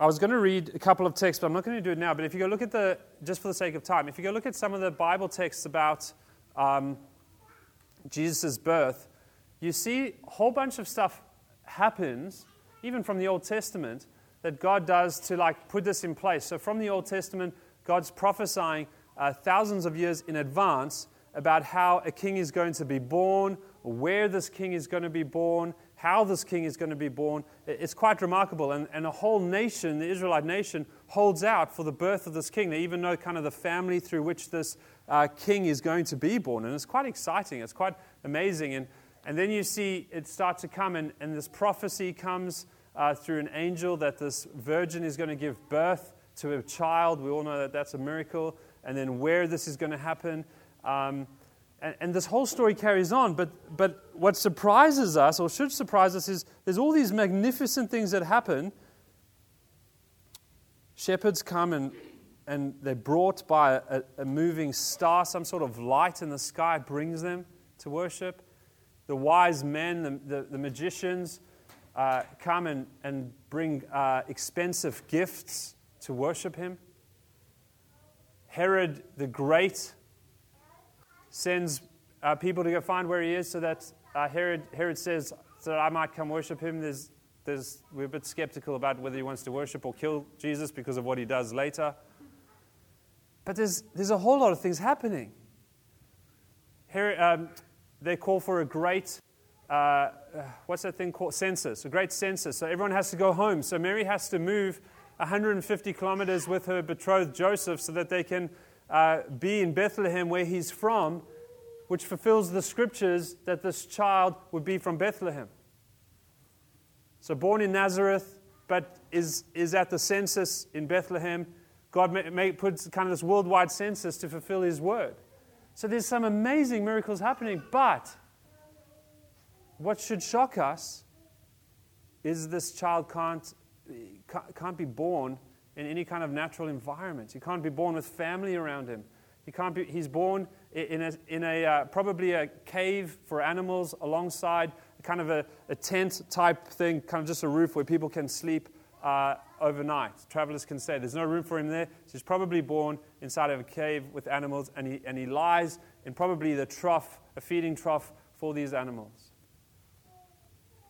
I was going to read a couple of texts, but I'm not going to do it now. But if you go look at the, just for the sake of time, if you go look at some of the Bible texts about um, Jesus' birth, you see a whole bunch of stuff happens, even from the Old Testament, that God does to like put this in place. So from the Old Testament, God's prophesying uh, thousands of years in advance about how a king is going to be born, where this king is going to be born, how this king is going to be born. It's quite remarkable. And, and a whole nation, the Israelite nation, holds out for the birth of this king. They even know kind of the family through which this uh, king is going to be born. And it's quite exciting. It's quite amazing. And, and then you see it start to come, and, and this prophecy comes uh, through an angel that this virgin is going to give birth to a child. We all know that that's a miracle. And then where this is going to happen. Um, and, and, this whole story carries on. But, but what surprises us, or should surprise us, is there's all these magnificent things that happen. Shepherds come and, and they're brought by a, a moving star, some sort of light in the sky brings them to worship. The wise men, the, the, the magicians, uh, come and, and bring uh, expensive gifts to worship him. Herod the Great sends uh, people to go find where he is so that uh, Herod, Herod says, so that I might come worship him. There's, there's, we're a bit skeptical about whether he wants to worship or kill Jesus because of what he does later. But there's, there's a whole lot of things happening. Herod, um, they call for a great, uh, uh, what's that thing called? Census, a great census. So everyone has to go home. So Mary has to move 150 kilometers with her betrothed Joseph so that they can uh, be in Bethlehem, where he's from, which fulfills the scriptures that this child would be from Bethlehem. So, born in Nazareth, but is, is at the census in Bethlehem. God may, may puts kind of this worldwide census to fulfill his word. So, there's some amazing miracles happening, but what should shock us is this child can't, can't be born in any kind of natural environment. He can't be born with family around him. He can't be, he's born in a, in a uh, probably a cave for animals alongside kind of a, a, tent type thing, kind of just a roof where people can sleep uh, overnight. Travelers can stay. There's no room for him there. So he's probably born inside of a cave with animals, and he, and he lies in probably the trough, a feeding trough for these animals.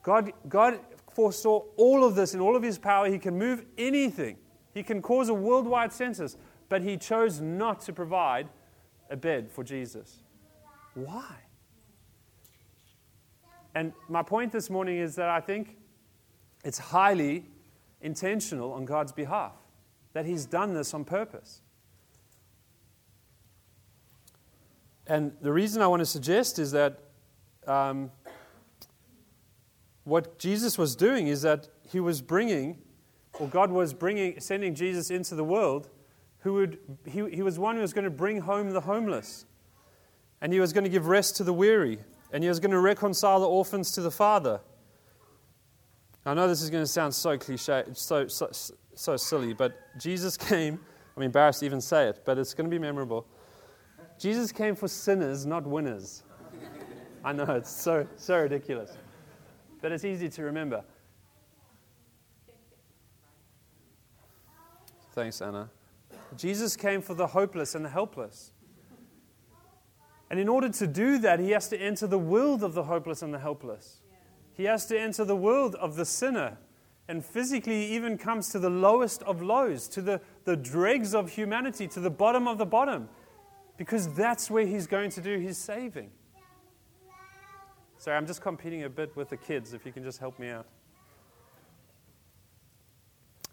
God, God foresaw all of this in all of his power. He can move anything. He can cause a worldwide census, but he chose not to provide a bed for Jesus. Why? And my point this morning is that I think it's highly intentional on God's behalf, that He's done this on purpose. And the reason I want to suggest is that um, what Jesus was doing is that He was bringing well, God was bringing, sending Jesus into the world, who would, he, he was one who was going to bring home the homeless. And he was going to give rest to the weary. And he was going to reconcile the orphans to the Father. I know this is going to sound so cliche, so, so, so silly, but Jesus came. I'm embarrassed to even say it, but it's going to be memorable. Jesus came for sinners, not winners. I know, it's so, so ridiculous. But it's easy to remember. Thanks, Anna. Jesus came for the hopeless and the helpless. And in order to do that, he has to enter the world of the hopeless and the helpless. He has to enter the world of the sinner and physically even comes to the lowest of lows, to the, the dregs of humanity, to the bottom of the bottom, because that's where he's going to do his saving. Sorry, I'm just competing a bit with the kids, if you can just help me out.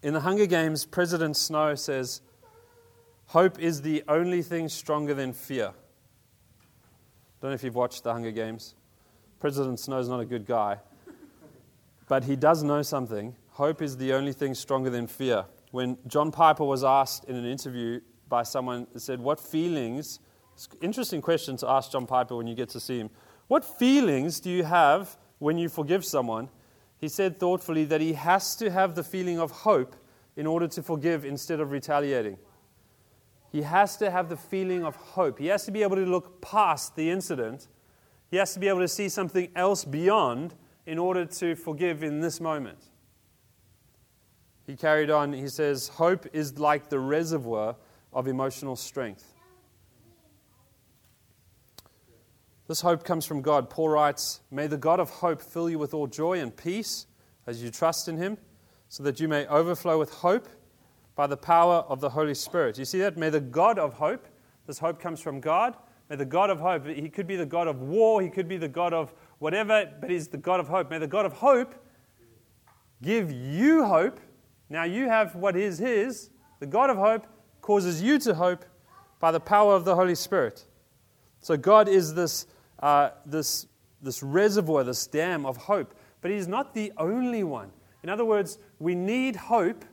In the Hunger Games, President Snow says, Hope is the only thing stronger than fear. Don't know if you've watched the Hunger Games. President Snow's not a good guy. But he does know something. Hope is the only thing stronger than fear. When John Piper was asked in an interview by someone that said, What feelings, interesting question to ask John Piper when you get to see him, what feelings do you have when you forgive someone? He said thoughtfully that he has to have the feeling of hope in order to forgive instead of retaliating. He has to have the feeling of hope. He has to be able to look past the incident. He has to be able to see something else beyond in order to forgive in this moment. he carried on. He says, Hope is like the reservoir of emotional strength. This hope comes from God. Paul writes, May the God of hope fill you with all joy and peace as you trust in him, so that you may overflow with hope by the power of the Holy Spirit. You see that? May the God of hope, this hope comes from God. May the God of hope, he could be the God of war, he could be the God of whatever, but he's the God of hope. May the God of hope give you hope. Now you have what is his. The God of hope causes you to hope by the power of the Holy Spirit. So God is this, uh, this, this reservoir, this dam of hope, but he's not the only one. In other words, we need hope,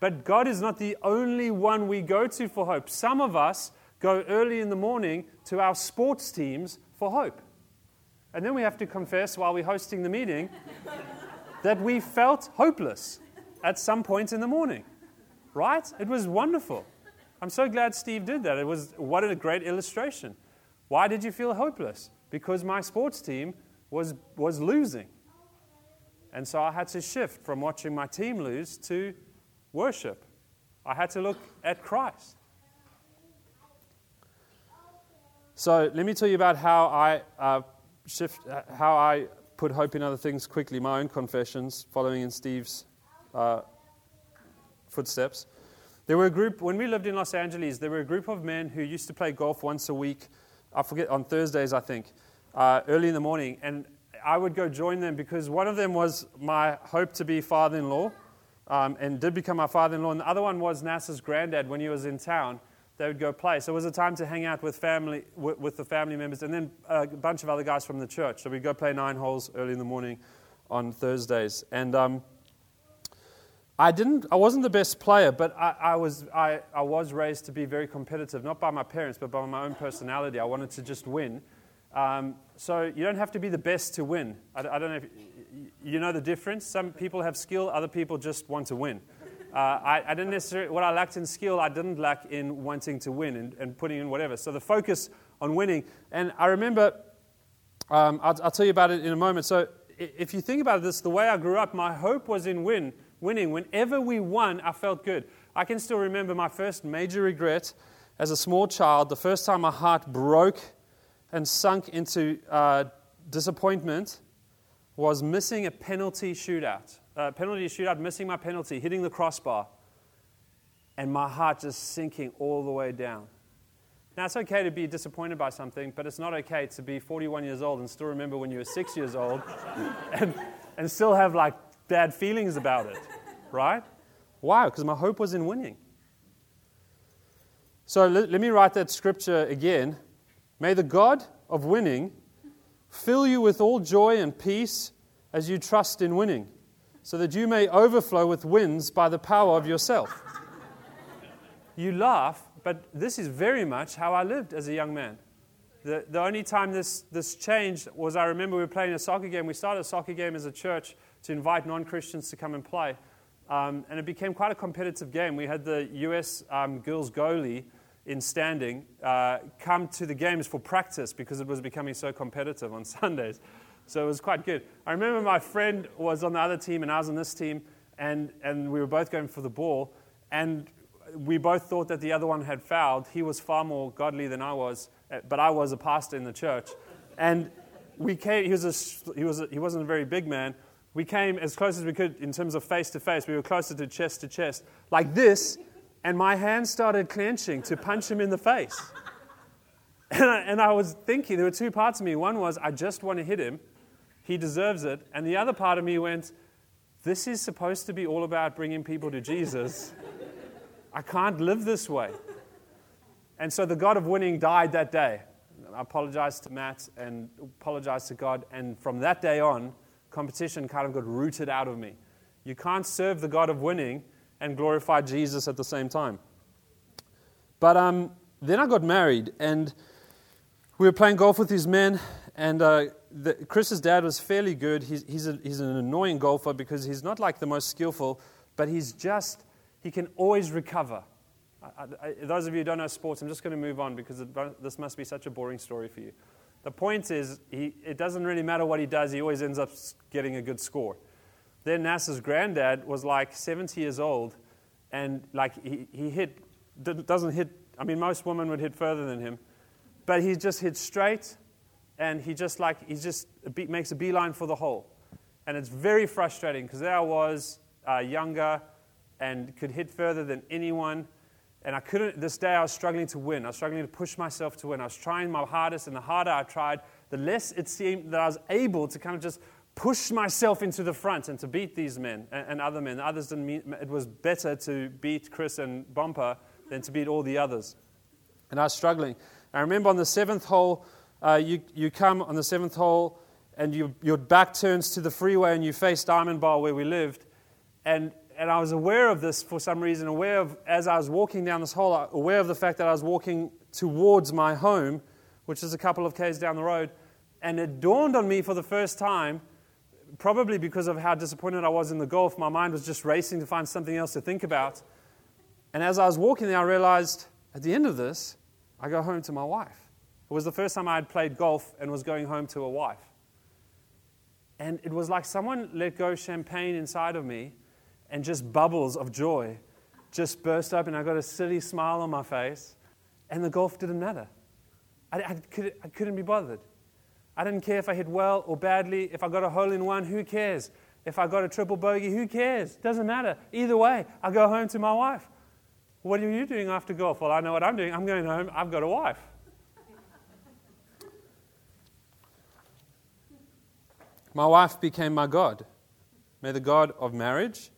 but God is not the only one we go to for hope. Some of us go early in the morning to our sports teams for hope. And then we have to confess while we're hosting the meeting that we felt hopeless at some point in the morning. Right? It was wonderful. I'm so glad Steve did that. It was what a great illustration. Why did you feel hopeless? Because my sports team was, was losing. And so I had to shift from watching my team lose to worship. I had to look at Christ. So let me tell you about how I uh, shift, how I put hope in other things quickly. My own confessions, following in Steve's uh, footsteps. There were a group when we lived in Los Angeles. There were a group of men who used to play golf once a week. I forget on Thursdays, I think, uh, early in the morning, and I would go join them because one of them was my hope to be father-in-law, um, and did become my father-in-law, and the other one was NASA's granddad when he was in town they would go play. So it was a time to hang out with family, with, with the family members, and then a bunch of other guys from the church. So we'd go play nine holes early in the morning on Thursdays. And um, I didn't, I wasn't the best player, but I, I, was, I, I was raised to be very competitive, not by my parents, but by my own personality. I wanted to just win. Um, so you don't have to be the best to win. I, I don't know if you know the difference. Some people have skill, other people just want to win. Uh, I, I, didn't necessarily, what I lacked in skill, I didn't lack in wanting to win and, and putting in whatever. So the focus on winning. And I remember, um, I'll, I'll, tell you about it in a moment. So if you think about this, the way I grew up, my hope was in win, winning. Whenever we won, I felt good. I can still remember my first major regret as a small child, the first time my heart broke and sunk into uh, disappointment was missing a penalty shootout uh, penalty shootout, missing my penalty, hitting the crossbar, and my heart just sinking all the way down. Now, it's okay to be disappointed by something, but it's not okay to be 41 years old and still remember when you were six years old and, and still have like bad feelings about it, right? Why? Because my hope was in winning. So let, let me write that scripture again. May the God of winning fill you with all joy and peace as you trust in winning so that you may overflow with wins by the power of yourself. you laugh, but this is very much how I lived as a young man. The, the only time this, this changed was I remember we were playing a soccer game. We started a soccer game as a church to invite non Christians to come and play. Um, and it became quite a competitive game. We had the US um, girls goalie in standing uh, come to the games for practice because it was becoming so competitive on Sundays. So it was quite good. I remember my friend was on the other team and I was on this team, and, and we were both going for the ball. And we both thought that the other one had fouled. He was far more godly than I was, eh, but I was a pastor in the church. And we came, he, was a, he, was a, he wasn't a very big man. We came as close as we could in terms of face to face. We were closer to chest to chest, like this, and my hand started clenching to punch him in the face. And I, and I was thinking, there were two parts of me. One was, I just want to hit him. He deserves it. And the other part of me went, This is supposed to be all about bringing people to Jesus. I can't live this way. And so the God of winning died that day. I apologized to Matt and apologized to God. And from that day on, competition kind of got rooted out of me. You can't serve the God of winning and glorify Jesus at the same time. But um, then I got married, and we were playing golf with these men, and uh, the, Chris's dad was fairly good. He's, he's, a, he's an annoying golfer because he's not like the most skillful, but he's just, he can always recover. I, I, those of you who don't know sports, I'm just going to move on because it, this must be such a boring story for you. The point is, he, it doesn't really matter what he does, he always ends up getting a good score. then NASA's granddad was like 70 years old, and like he, he hit, doesn't hit, I mean, most women would hit further than him, but he just hit straight, and he just like, he just makes a beeline for the hole. And it's very frustrating because there I was, uh, younger, and could hit further than anyone. And I couldn't, this day I was struggling to win. I was struggling to push myself to win. I was trying my hardest, and the harder I tried, the less it seemed that I was able to kind of just push myself into the front and to beat these men and, and other men. Others didn't mean, it was better to beat Chris and Bumper than to beat all the others. And I was struggling. I remember on the seventh hole, uh, you, you come on the seventh hole and you, your back turns to the freeway and you face Diamond Bar where we lived. And, and I was aware of this for some reason, aware of, as I was walking down this hole, aware of the fact that I was walking towards my home, which is a couple of k's down the road. And it dawned on me for the first time probably because of how disappointed I was in the golf, my mind was just racing to find something else to think about. And as I was walking there, I realized at the end of this, I go home to my wife. It was the first time I had played golf and was going home to a wife. And it was like someone let go champagne inside of me, and just bubbles of joy just burst open. I got a silly smile on my face, and the golf didn't matter. I, I, could, I couldn't be bothered. I didn't care if I hit well or badly. If I got a hole in one, who cares? If I got a triple bogey, who cares? Doesn't matter. Either way, I go home to my wife. What are you doing after golf? Well, I know what I'm doing. I'm going home. I've got a wife. My wife became my God. May the God of marriage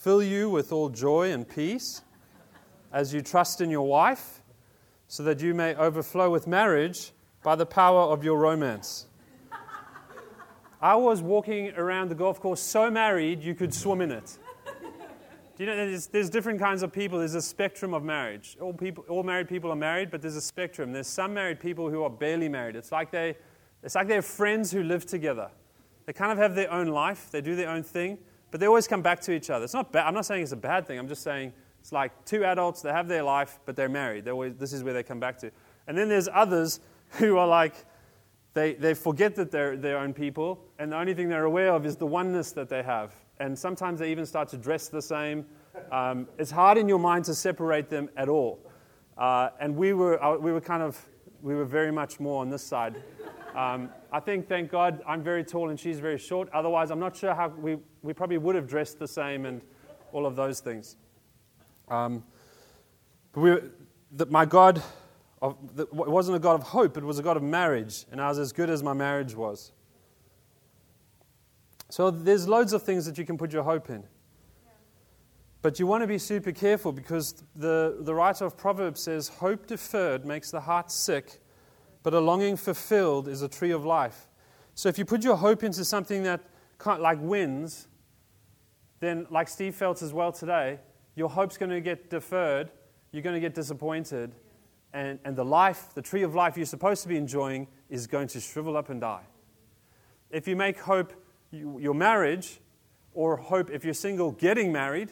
fill you with all joy and peace as you trust in your wife, so that you may overflow with marriage by the power of your romance. I was walking around the golf course so married you could swim in it. Do you know there's, there's, different kinds of people? There's a spectrum of marriage. All, people, all married people are married, but there's a spectrum. There's some married people who are barely married. It's like, they, it's like they're friends who live together. They kind of have their own life, they do their own thing, but they always come back to each other. It's not bad. I'm not saying it's a bad thing. I'm just saying it's like two adults, they have their life, but they're married. They're always, this is where they come back to. And then there's others who are like, they, they forget that they're their own people, and the only thing they're aware of is the oneness that they have. And sometimes they even start to dress the same. Um, it's hard in your mind to separate them at all. Uh, and we were, uh, we were kind of, we were very much more on this side. Um, I think, thank God, I'm very tall and she's very short. Otherwise, I'm not sure how we, we probably would have dressed the same and all of those things. Um, but we, the, my God of, it wasn't a God of hope, it was a God of marriage, and I was as good as my marriage was. So there's loads of things that you can put your hope in. But you want to be super careful because the, the writer of Proverbs says, Hope deferred makes the heart sick, but a longing fulfilled is a tree of life. So if you put your hope into something that can't, like wins, then, like Steve felt as well today, your hope's going to get deferred, you're going to get disappointed, and, and the life, the tree of life you're supposed to be enjoying, is going to shrivel up and die. If you make hope your marriage, or hope if you're single getting married,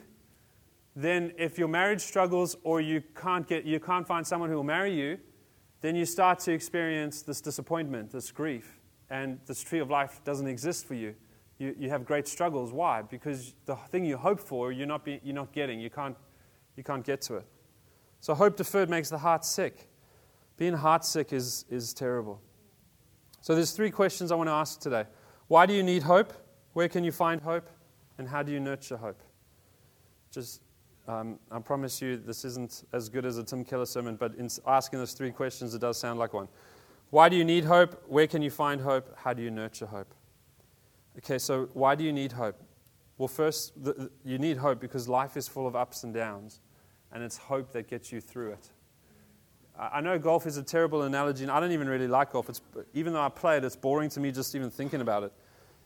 then if your marriage struggles or you can't, get, you can't find someone who will marry you, then you start to experience this disappointment, this grief, and this tree of life doesn't exist for you. You, you have great struggles. Why? Because the thing you hope for, you're not, be, you're not getting. You can't, you can't get to it. So hope deferred makes the heart sick. Being heart sick is, is terrible. So there's three questions I want to ask today. Why do you need hope? Where can you find hope? And how do you nurture hope? Just, um, I promise you, this isn't as good as a Tim Keller sermon, but in asking those three questions, it does sound like one. Why do you need hope? Where can you find hope? How do you nurture hope? Okay, so why do you need hope? Well, first, the, you need hope because life is full of ups and downs and it's hope that gets you through it. I know golf is a terrible analogy, and I don't even really like golf. It's, even though I play it, it's boring to me just even thinking about it.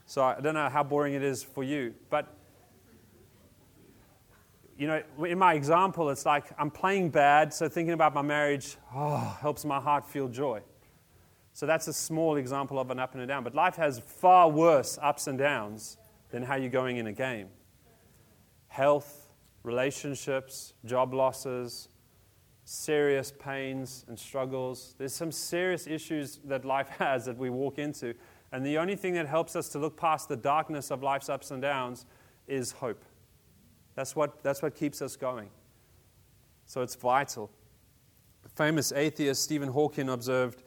So I don't know how boring it is for you. But, you know, in my example, it's like I'm playing bad, so thinking about my marriage oh, helps my heart feel joy. So that's a small example of an up and a down. But life has far worse ups and downs than how you're going in a game. Health, relationships, job losses, serious pains and struggles. There's some serious issues that life has that we walk into. And the only thing that helps us to look past the darkness of life's ups and downs is hope. That's what, that's what keeps us going. So it's vital. Famous atheist Stephen Hawking observed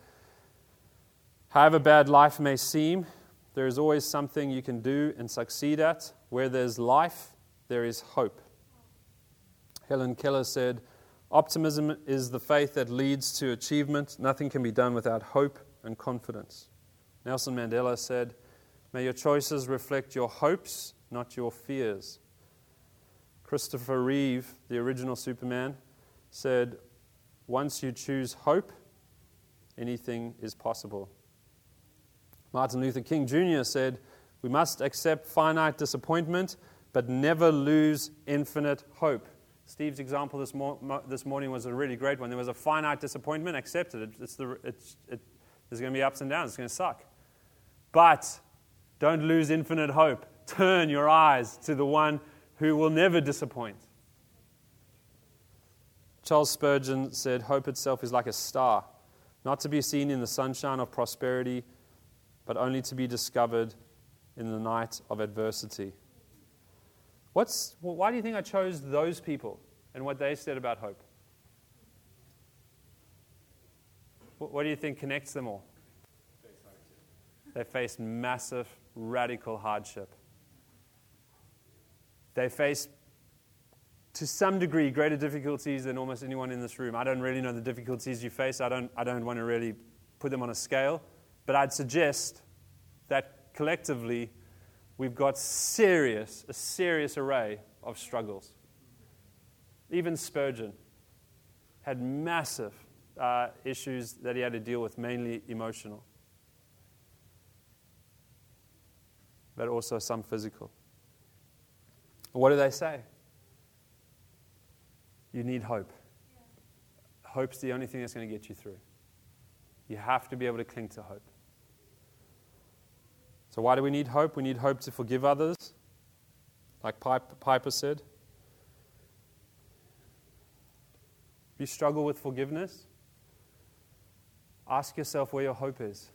However bad life may seem, there is always something you can do and succeed at. Where there's life, there is hope. Helen Keller said, Optimism is the faith that leads to achievement. Nothing can be done without hope and confidence. Nelson Mandela said, May your choices reflect your hopes, not your fears. Christopher Reeve, the original Superman, said, Once you choose hope, anything is possible. Martin Luther King Jr. said, We must accept finite disappointment, but never lose infinite hope. Steve's example this, mo- this morning was a really great one. There was a finite disappointment, accepted it. It's the, it's, it, there's going to be ups and downs, it's going to suck. But don't lose infinite hope. Turn your eyes to the one who will never disappoint. Charles Spurgeon said, Hope itself is like a star, not to be seen in the sunshine of prosperity but only to be discovered in the night of adversity. What's, well, why do you think I chose those people and what they said about hope? What, what do you think connects them all? They faced massive, radical hardship. They face, to some degree, greater difficulties than almost anyone in this room. I don't really know the difficulties you face. I don't, I don't want to really put them on a scale. But I'd suggest that collectively we've got serious, a serious array of struggles. Even Spurgeon had massive uh, issues that he had to deal with, mainly emotional, but also some physical. What do they say? You need hope. Hope's the only thing that's going to get you through. You have to be able to cling to hope. So, why do we need hope? We need hope to forgive others, like Piper said. If you struggle with forgiveness, ask yourself where your hope is.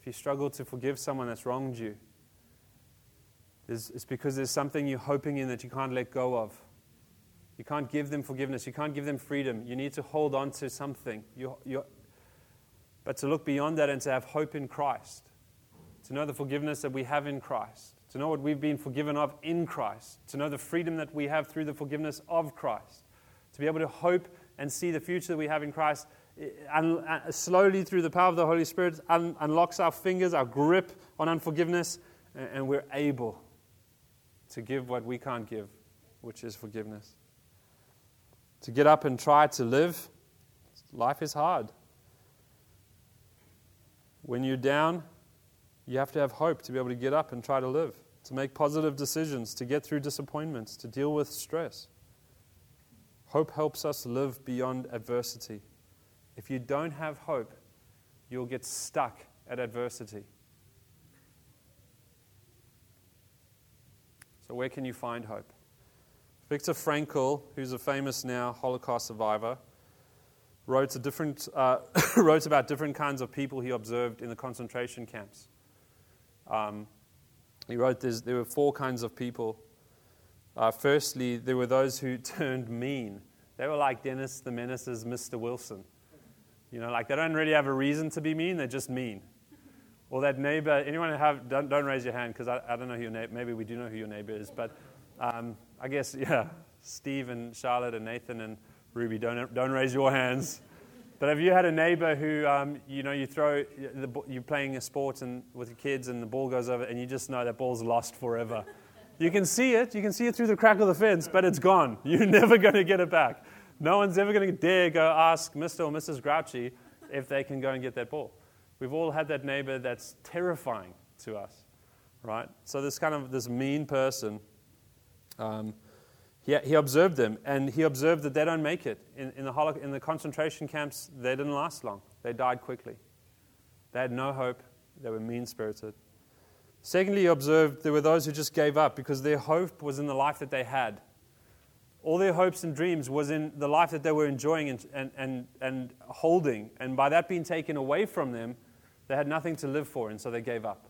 If you struggle to forgive someone that's wronged you, it's because there's something you're hoping in that you can't let go of. You can't give them forgiveness. You can't give them freedom. You need to hold on to something. You, you, but to look beyond that and to have hope in Christ, to know the forgiveness that we have in Christ, to know what we've been forgiven of in Christ, to know the freedom that we have through the forgiveness of Christ, to be able to hope and see the future that we have in Christ. And eh, uh, slowly, through the power of the Holy Spirit, un- unlocks our fingers, our grip on unforgiveness, and we're able to give what we can't give, which is forgiveness. To get up and try to live, life is hard. When you're down, you have to have hope to be able to get up and try to live, to make positive decisions, to get through disappointments, to deal with stress. Hope helps us live beyond adversity. If you don't have hope, you'll get stuck at adversity. So, where can you find hope? Viktor Frankl, who's a famous now Holocaust survivor, wrote, different, uh, wrote about different kinds of people he observed in the concentration camps. Um, he wrote there were four kinds of people. Uh, firstly, there were those who turned mean. They were like Dennis the Menace's Mr. Wilson. You know, like they don't really have a reason to be mean, they're just mean. Or that neighbor, anyone have, don't, don't raise your hand because I, I don't know who your neighbor, maybe we do know who your neighbor is, but um, I guess, yeah, Steve and Charlotte and Nathan and Ruby, don't, don't raise your hands. But have you had a neighbor who, um, you know, you throw, you're playing a sport and, with your kids and the ball goes over and you just know that ball's lost forever? You can see it, you can see it through the crack of the fence, but it's gone. You're never going to get it back. No one's ever going to dare go ask Mr. or Mrs. Grouchy if they can go and get that ball. We've all had that neighbor that's terrifying to us, right? So this kind of this mean person. Um, he, he observed them, and he observed that they don't make it. In, in, the holo- in the concentration camps, they didn't last long. They died quickly. They had no hope. They were mean spirited. Secondly, he observed there were those who just gave up because their hope was in the life that they had. all their hopes and dreams was in the life that they were enjoying and, and, and, and holding. And by that being taken away from them, they had nothing to live for, and so they gave up.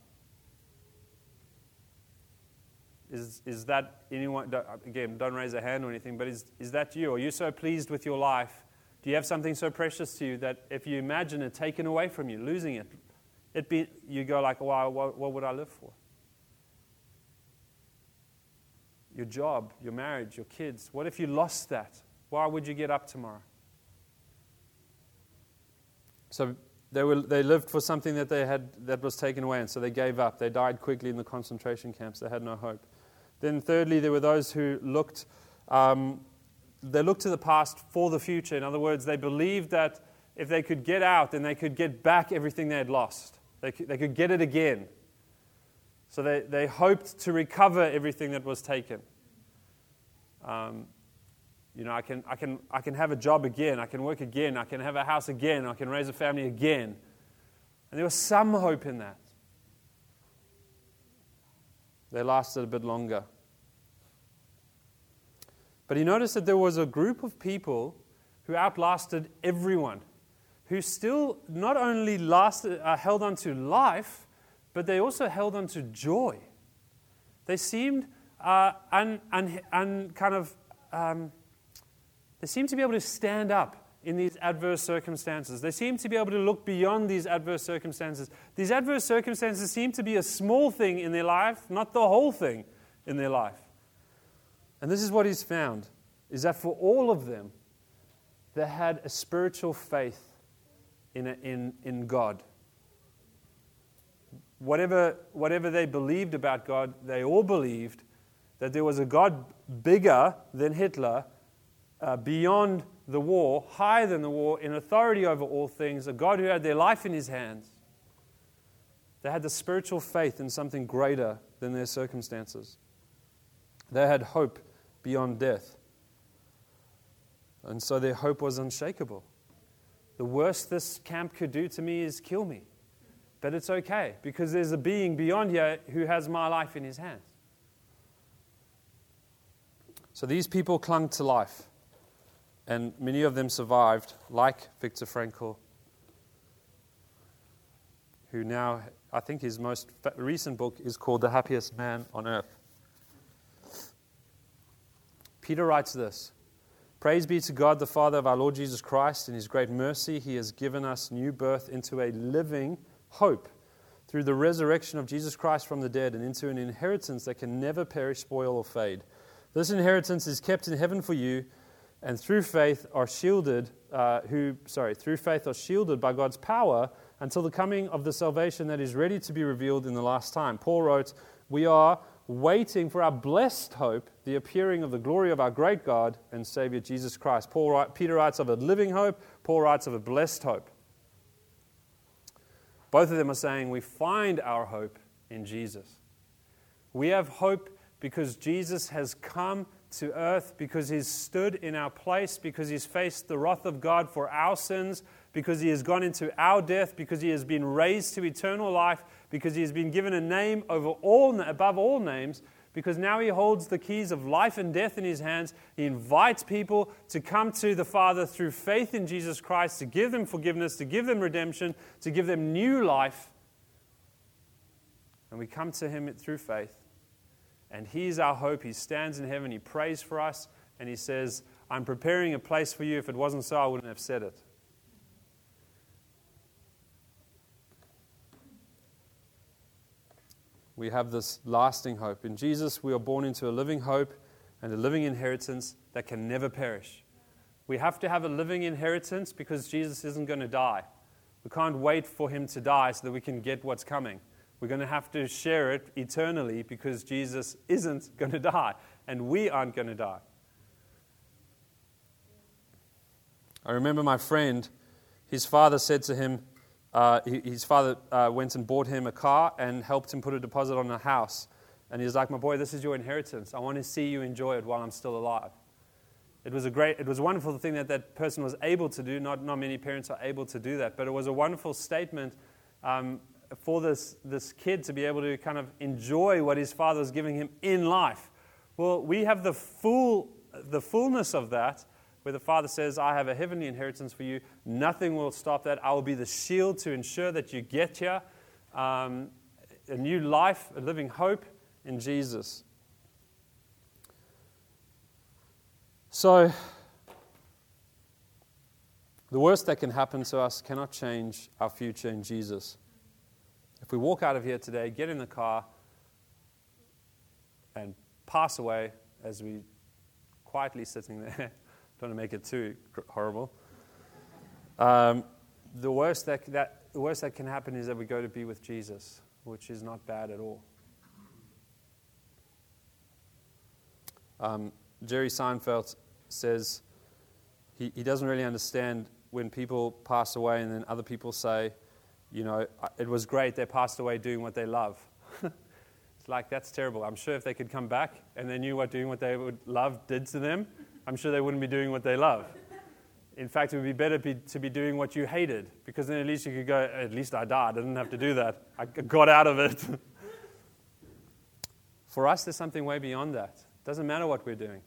Is, is that anyone, again, don't raise a hand or anything, but is, is that you? Are you so pleased with your life? Do you have something so precious to you that if you imagine it taken away from you, losing it, it be, you go like, wow, what, what would I live for? Your job, your marriage, your kids. What if you lost that? Why would you get up tomorrow? So they, were, they lived for something that they had that was taken away, and so they gave up. They died quickly in the concentration camps. They had no hope. Then, thirdly, there were those who looked, um, they looked to the past for the future. In other words, they believed that if they could get out, then they could get back everything they had lost. They could, they could get it again. So they, they hoped to recover everything that was taken. Um, you know, I can, I, can, I can have a job again, I can work again, I can have a house again, I can raise a family again. And there was some hope in that. They lasted a bit longer. But he noticed that there was a group of people who outlasted everyone, who still not only lasted, uh, held on to life, but they also held on to joy. They seemed uh, un, un, un, kind of, um, they seem to be able to stand up in these adverse circumstances. They seem to be able to look beyond these adverse circumstances. These adverse circumstances seem to be a small thing in their life, not the whole thing in their life. And this is what he's found is that for all of them, they had a spiritual faith in, a, in, in God. Whatever, whatever they believed about God, they all believed that there was a God bigger than Hitler, uh, beyond the war, higher than the war, in authority over all things, a God who had their life in his hands. They had the spiritual faith in something greater than their circumstances. They had hope beyond death. And so their hope was unshakable. The worst this camp could do to me is kill me. But it's okay because there's a being beyond here who has my life in his hands. So these people clung to life and many of them survived, like Viktor Frankl, who now, I think his most recent book is called The Happiest Man on Earth. Peter writes this Praise be to God, the Father of our Lord Jesus Christ. In his great mercy, he has given us new birth into a living hope through the resurrection of Jesus Christ from the dead and into an inheritance that can never perish, spoil, or fade. This inheritance is kept in heaven for you and through faith are shielded, uh, who, sorry, through faith are shielded by God's power until the coming of the salvation that is ready to be revealed in the last time. Paul wrote, We are waiting for our blessed hope, the appearing of the glory of our great God and Savior Jesus Christ. Paul write, Peter writes of a living hope, Paul writes of a blessed hope. Both of them are saying we find our hope in Jesus. We have hope because Jesus has come to earth because he's stood in our place, because he's faced the wrath of God for our sins, because he has gone into our death, because he has been raised to eternal life, because he has been given a name over all, above all names, because now he holds the keys of life and death in his hands. He invites people to come to the Father through faith in Jesus Christ, to give them forgiveness, to give them redemption, to give them new life. And we come to him through faith. And He's our hope. He stands in heaven, He prays for us, and He says, I'm preparing a place for you. If it wasn't so, I wouldn't have said it. We have this lasting hope. In Jesus, we are born into a living hope and a living inheritance that can never perish. We have to have a living inheritance because Jesus isn't going to die. We can't wait for him to die so that we can get what's coming. We're going to have to share it eternally because Jesus isn't going to die and we aren't going to die. I remember my friend, his father said to him, uh, his father uh, went and bought him a car and helped him put a deposit on a house. And he's like, My boy, this is your inheritance. I want to see you enjoy it while I'm still alive. It was a great, it was a wonderful thing that that person was able to do. Not, not many parents are able to do that, but it was a wonderful statement um, for this, this kid to be able to kind of enjoy what his father is giving him in life. Well, we have the full, the fullness of that, where the Father says, I have a heavenly inheritance for you, nothing will stop that. I will be the shield to ensure that you get here. Um, a new life, a living hope in Jesus. So, the worst that can happen to us cannot change our future in Jesus. If we walk out of here today, get in the car, and pass away as we quietly sitting there, don't want to make it too horrible. Um, the worst that, that, the worst that can happen is that we go to be with Jesus, which is not bad at all. Um, Jerry Seinfeld says he, he doesn't really understand when people pass away and then other people say, you know, it was great, they passed away doing what they love. it's like, that's terrible. I'm sure if they could come back and they knew what doing what they would love did to them, I'm sure they wouldn't be doing what they love. In fact, it would be better be, to be doing what you hated, because then at least you could go, at least I died. I didn't have to do that. I got out of it. For us, there's something way beyond that. It doesn't matter what we're doing.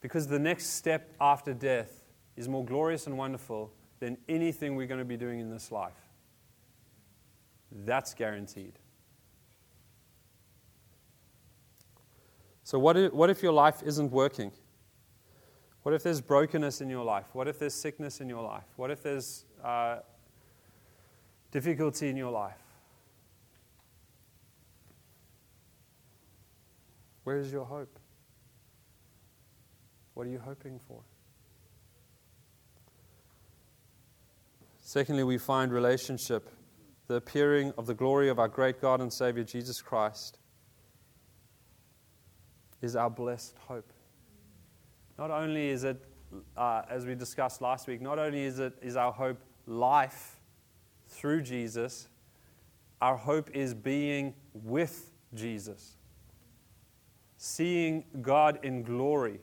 Because the next step after death is more glorious and wonderful than anything we're going to be doing in this life. That's guaranteed. So, what if, what if your life isn't working? What if there's brokenness in your life? What if there's sickness in your life? What if there's uh, difficulty in your life? Where is your hope? What are you hoping for? Secondly, we find relationship, the appearing of the glory of our great God and Savior Jesus Christ is our blessed hope. Not only is it, uh, as we discussed last week, not only is it is our hope life through Jesus, our hope is being with Jesus, seeing God in glory,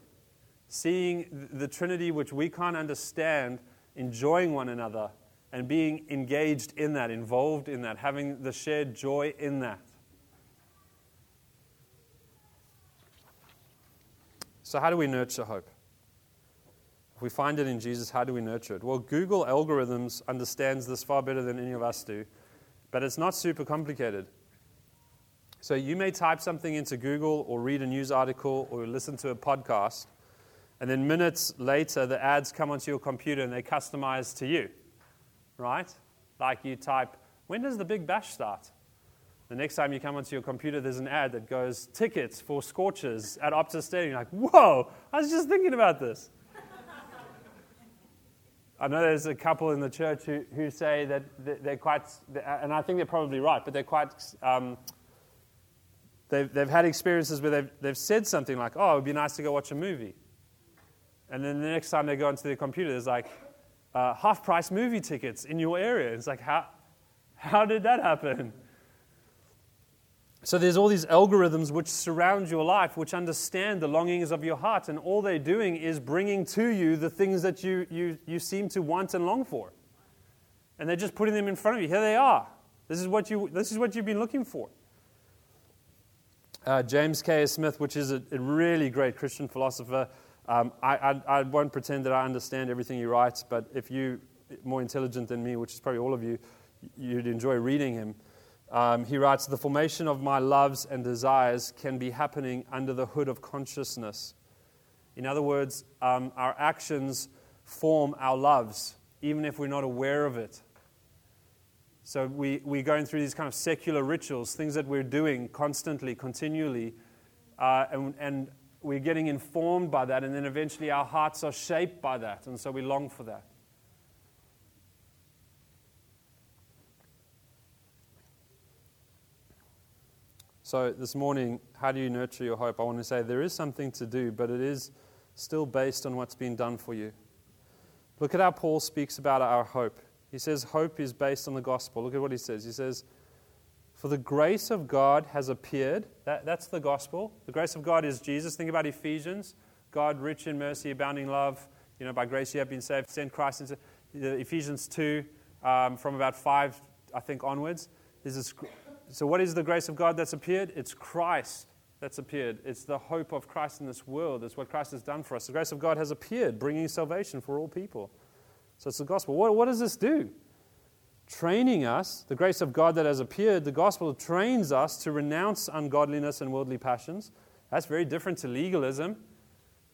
seeing the Trinity which we can't understand, enjoying one another and being engaged in that, involved in that, having the shared joy in that. So, how do we nurture hope? If we find it in Jesus, how do we nurture it? Well, Google algorithms understands this far better than any of us do, but it's not super complicated. So, you may type something into Google or read a news article or listen to a podcast, and then minutes later, the ads come onto your computer and they customize to you right? Like you type, when does the big bash start? The next time you come onto your computer, there's an ad that goes, tickets for Scorchers at Optus Stadium. You're like, whoa, I was just thinking about this. I know there's a couple in the church who, who say that they're quite, and I think they're probably right, but they're quite, um, they've, they've had experiences where they've, they've said something like, oh, it would be nice to go watch a movie. And then the next time they go onto their computer, there's like, uh, half price movie tickets in your area. It's like, how, how did that happen? So there's all these algorithms which surround your life, which understand the longings of your heart, and all they're doing is bringing to you the things that you, you, you seem to want and long for. And they're just putting them in front of you. Here they are. This is what, you, this is what you've been looking for. Uh, James K. Smith, which is a, a really great Christian philosopher, um, I, I, I, won't pretend that I understand everything he writes, but if you're more intelligent than me, which is probably all of you, you'd enjoy reading him. Um, he writes, The formation of my loves and desires can be happening under the hood of consciousness. In other words, um, our actions form our loves, even if we're not aware of it. So we, we're going through these kind of secular rituals, things that we're doing constantly, continually, uh, and, and we're getting informed by that, and then eventually our hearts are shaped by that, and so we long for that. So, this morning, how do you nurture your hope? I want to say there is something to do, but it is still based on what's been done for you. Look at how Paul speaks about our hope. He says hope is based on the gospel. Look at what he says. He says, for the grace of God has appeared. That, that's the gospel. The grace of God is Jesus. Think about Ephesians. God, rich in mercy, abounding love. You know, by grace you have been saved. Send Christ into Ephesians 2, um, from about 5, I think, onwards. This is, so, what is the grace of God that's appeared? It's Christ that's appeared. It's the hope of Christ in this world. It's what Christ has done for us. The grace of God has appeared, bringing salvation for all people. So it's the gospel. What, what does this do? Training us, the grace of God that has appeared, the gospel trains us to renounce ungodliness and worldly passions. That's very different to legalism.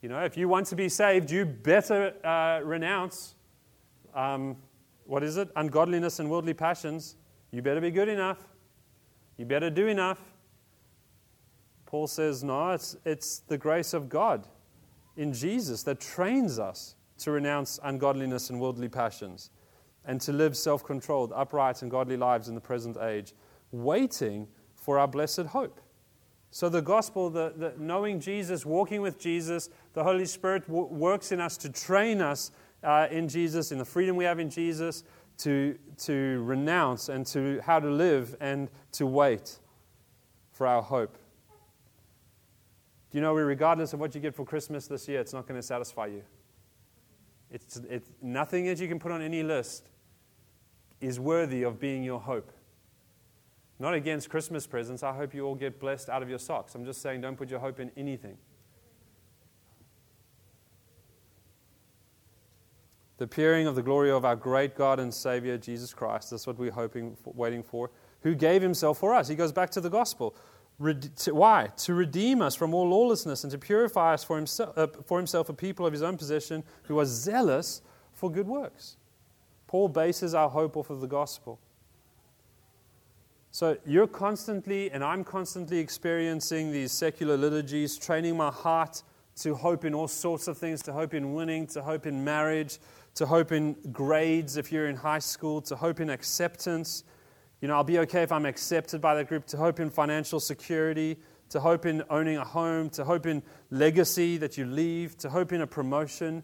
You know, if you want to be saved, you better uh, renounce, um, what is it? Ungodliness and worldly passions. You better be good enough. You better do enough. Paul says, no, it's, it's the grace of God in Jesus that trains us to renounce ungodliness and worldly passions and to live self controlled, upright, and godly lives in the present age, waiting for our blessed hope. So, the gospel, the, the knowing Jesus, walking with Jesus, the Holy Spirit w- works in us to train us uh, in Jesus, in the freedom we have in Jesus, to, to renounce and to how to live and to wait for our hope. Do you know, regardless of what you get for Christmas this year, it's not going to satisfy you. It's, it's, nothing that you can put on any list is worthy of being your hope. Not against Christmas presents. I hope you all get blessed out of your socks. I'm just saying, don't put your hope in anything. The appearing of the glory of our great God and Savior, Jesus Christ. That's what we're hoping, for, waiting for. Who gave himself for us. He goes back to the gospel. Why? To redeem us from all lawlessness and to purify us for himself, uh, for himself a people of his own possession who are zealous for good works. Paul bases our hope off of the gospel. So you're constantly, and I'm constantly experiencing these secular liturgies, training my heart to hope in all sorts of things, to hope in winning, to hope in marriage, to hope in grades if you're in high school, to hope in acceptance you know, I'll be okay if I'm accepted by that group, to hope in financial security, to hope in owning a home, to hope in legacy that you leave, to hope in a promotion,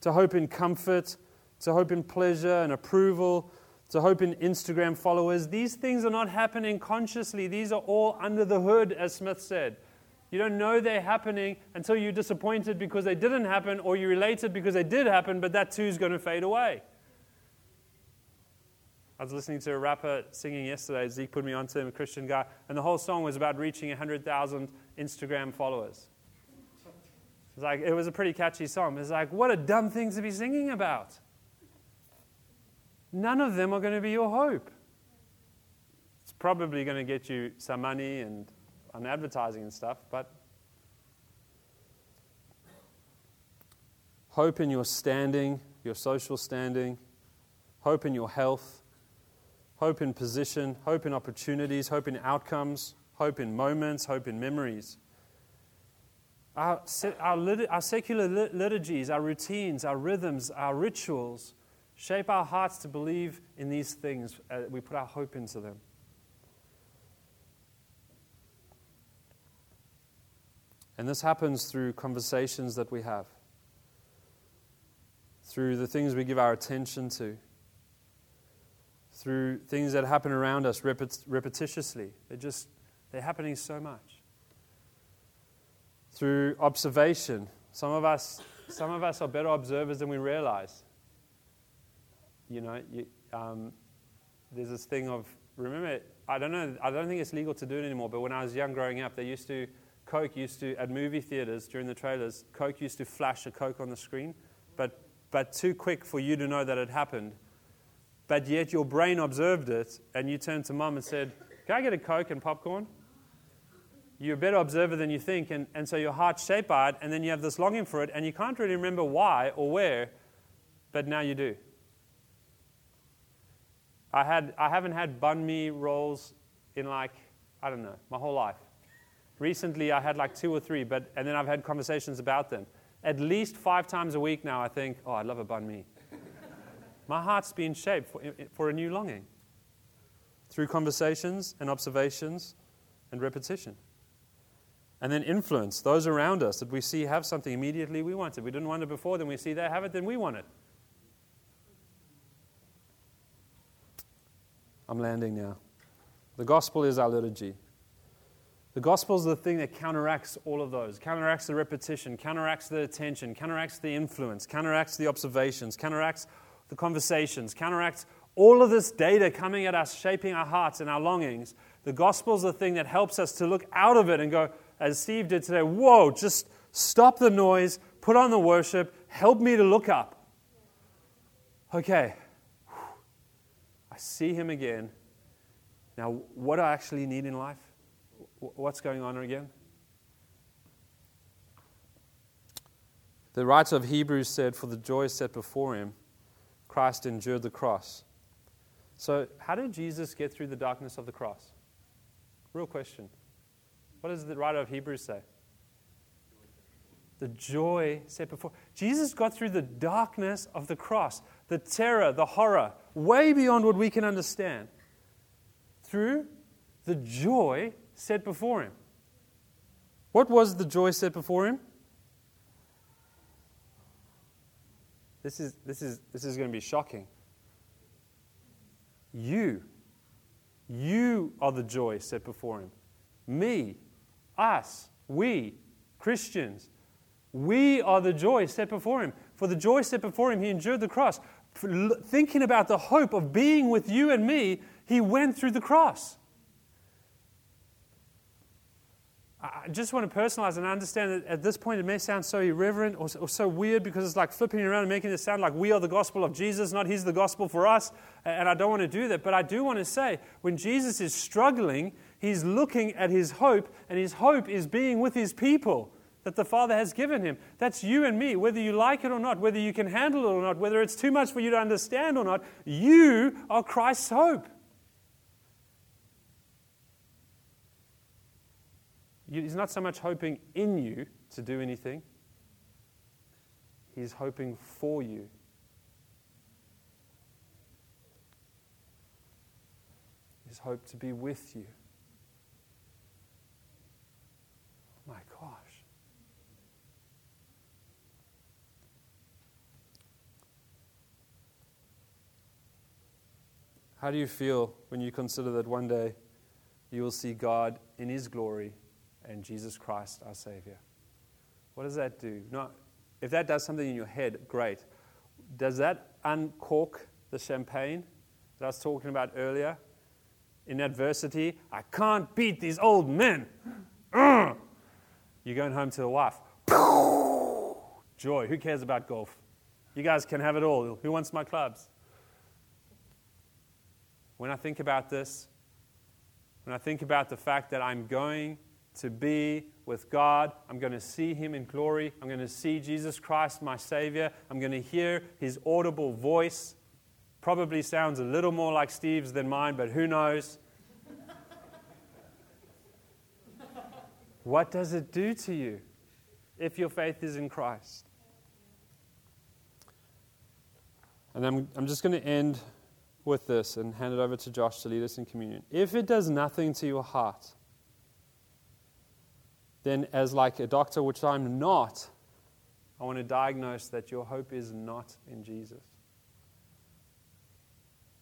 to hope in comfort, to hope in pleasure and approval, to hope in Instagram followers. These things are not happening consciously. These are all under the hood, as Smith said. You don't know they're happening until you're disappointed because they didn't happen, or you're elated because they did happen, but that too is going to fade away. I was listening to a rapper singing yesterday. Zeke put me onto him, a Christian guy, and the whole song was about reaching 100,000 Instagram followers. It was, like, it was a pretty catchy song. It's like, what a dumb thing to be singing about. None of them are going to be your hope. It's probably going to get you some money and on advertising and stuff, but hope in your standing, your social standing, hope in your health, hope in position, hope in opportunities, hope in outcomes, hope in moments, hope in memories. Our, our, our secular liturgies, our routines, our rhythms, our rituals shape our hearts to believe in these things. Uh, we put our hope into them. And this happens through conversations that we have, through the things we give our attention to through things that happen around us repet- repetitiously. They're just, they're happening so much. Through observation. Some of us, some of us are better observers than we realize. You know, you, um, there's this thing of, remember, I don't know, I don't think it's legal to do it anymore, but when I was young growing up, they used to, Coke used to, at movie theaters during the trailers, Coke used to flash a Coke on the screen, but, but too quick for you to know that it happened but yet your brain observed it, and you turned to mom and said, Can I get a Coke and popcorn? You're a better observer than you think, and, and so your heart's shaped by it, and then you have this longing for it, and you can't really remember why or where, but now you do. I, had, I haven't had banh mi rolls in like, I don't know, my whole life. Recently, I had like two or three, but, and then I've had conversations about them. At least five times a week now, I think, oh, I'd love a banh mi. My heart's been shaped for, for a new longing through conversations and observations and repetition. And then influence those around us that we see have something immediately we want it. We didn't want it before, then we see they have it, then we want it. I'm landing now. The gospel is our liturgy. The gospel is the thing that counteracts all of those, counteracts the repetition, counteracts the attention, counteracts the influence, counteracts the observations, counteracts the conversations, counteract all of this data coming at us, shaping our hearts and our longings. The gospel is the thing that helps us to look out of it and go, as Steve did today, whoa, just stop the noise, put on the worship, help me to look up. Okay, I see him again. Now, what do I actually need in life? What's going on again? The writer of Hebrews said, For the joy set before him, Christ endured the cross. So, how did Jesus get through the darkness of the cross? Real question. What does the writer of Hebrews say? The joy set before. Jesus got through the darkness of the cross, the terror, the horror, way beyond what we can understand, through the joy set before him. What was the joy set before him? This is, this is, this is going to be shocking. You, you are the joy set before him. Me, us, we, Christians, we are the joy set before him. For the joy set before him, he endured the cross. Thinking about the hope of being with you and me, he went through the cross. I just want to personalize and understand that at this point it may sound so irreverent or, or, so weird because it's like flipping around and making it sound like we are the gospel of Jesus, not He's the gospel for us. And I don't want to do that. But I do want to say when Jesus is struggling, He's looking at His hope, and His hope is being with His people that the Father has given Him. That's you and me, whether you like it or not, whether you can handle it or not, whether it's too much for you to understand or not. You are Christ's hope. He's not so much hoping in you to do anything, He's hoping for you. His hope to be with you. My gosh. How do you feel when you consider that one day you will see God in His glory and Jesus Christ, our Savior. What does that do? If that does something in your head, great. Does that uncork the champagne that I was talking about earlier? In adversity, I can't beat these old men. You're going home to the wife. Joy. Who cares about golf? You guys can have it all. Who wants my clubs? When I think about this, when I think about the fact that I'm going to be with God. I'm going to see Him in glory. I'm going to see Jesus Christ, my Savior. I'm going to hear His audible voice. Probably sounds a little more like Steve's than mine, but who knows? what does it do to you if your faith is in Christ? And I'm, I'm just going to end with this and hand it over to Josh to lead us in communion. If it does nothing to your heart, then as like a doctor, which I'm not, I want to diagnose that your hope is not in Jesus.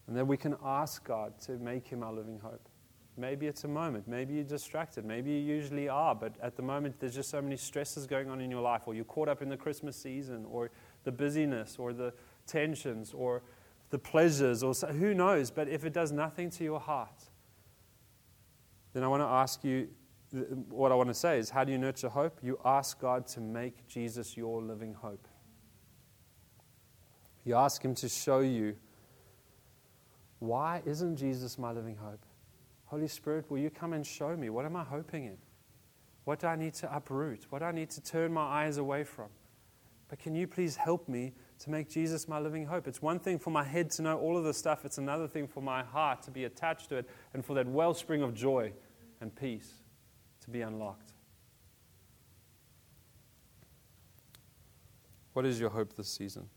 And then we can ask God to make him our living hope. Maybe it's a moment. Maybe you're distracted. Maybe you usually are. But at the moment, there's just so many stresses going on in your life, or you're caught up in the Christmas season, or the busyness, or the tensions, or the pleasures, or so, who knows. But if it does nothing to your heart, then I want to ask you what I want to say is how do you nurture hope? You ask God to make Jesus your living hope. You ask Him to show you why isn't Jesus my living hope? Holy Spirit, will you come and show me? What am I hoping in? What do I need to uproot? What do I need to turn my eyes away from? But can you please help me to make Jesus my living hope? It's one thing for my head to know all of this stuff, it's another thing for my heart to be attached to it and for that wellspring of joy and peace to be unlocked. What is your hope this season?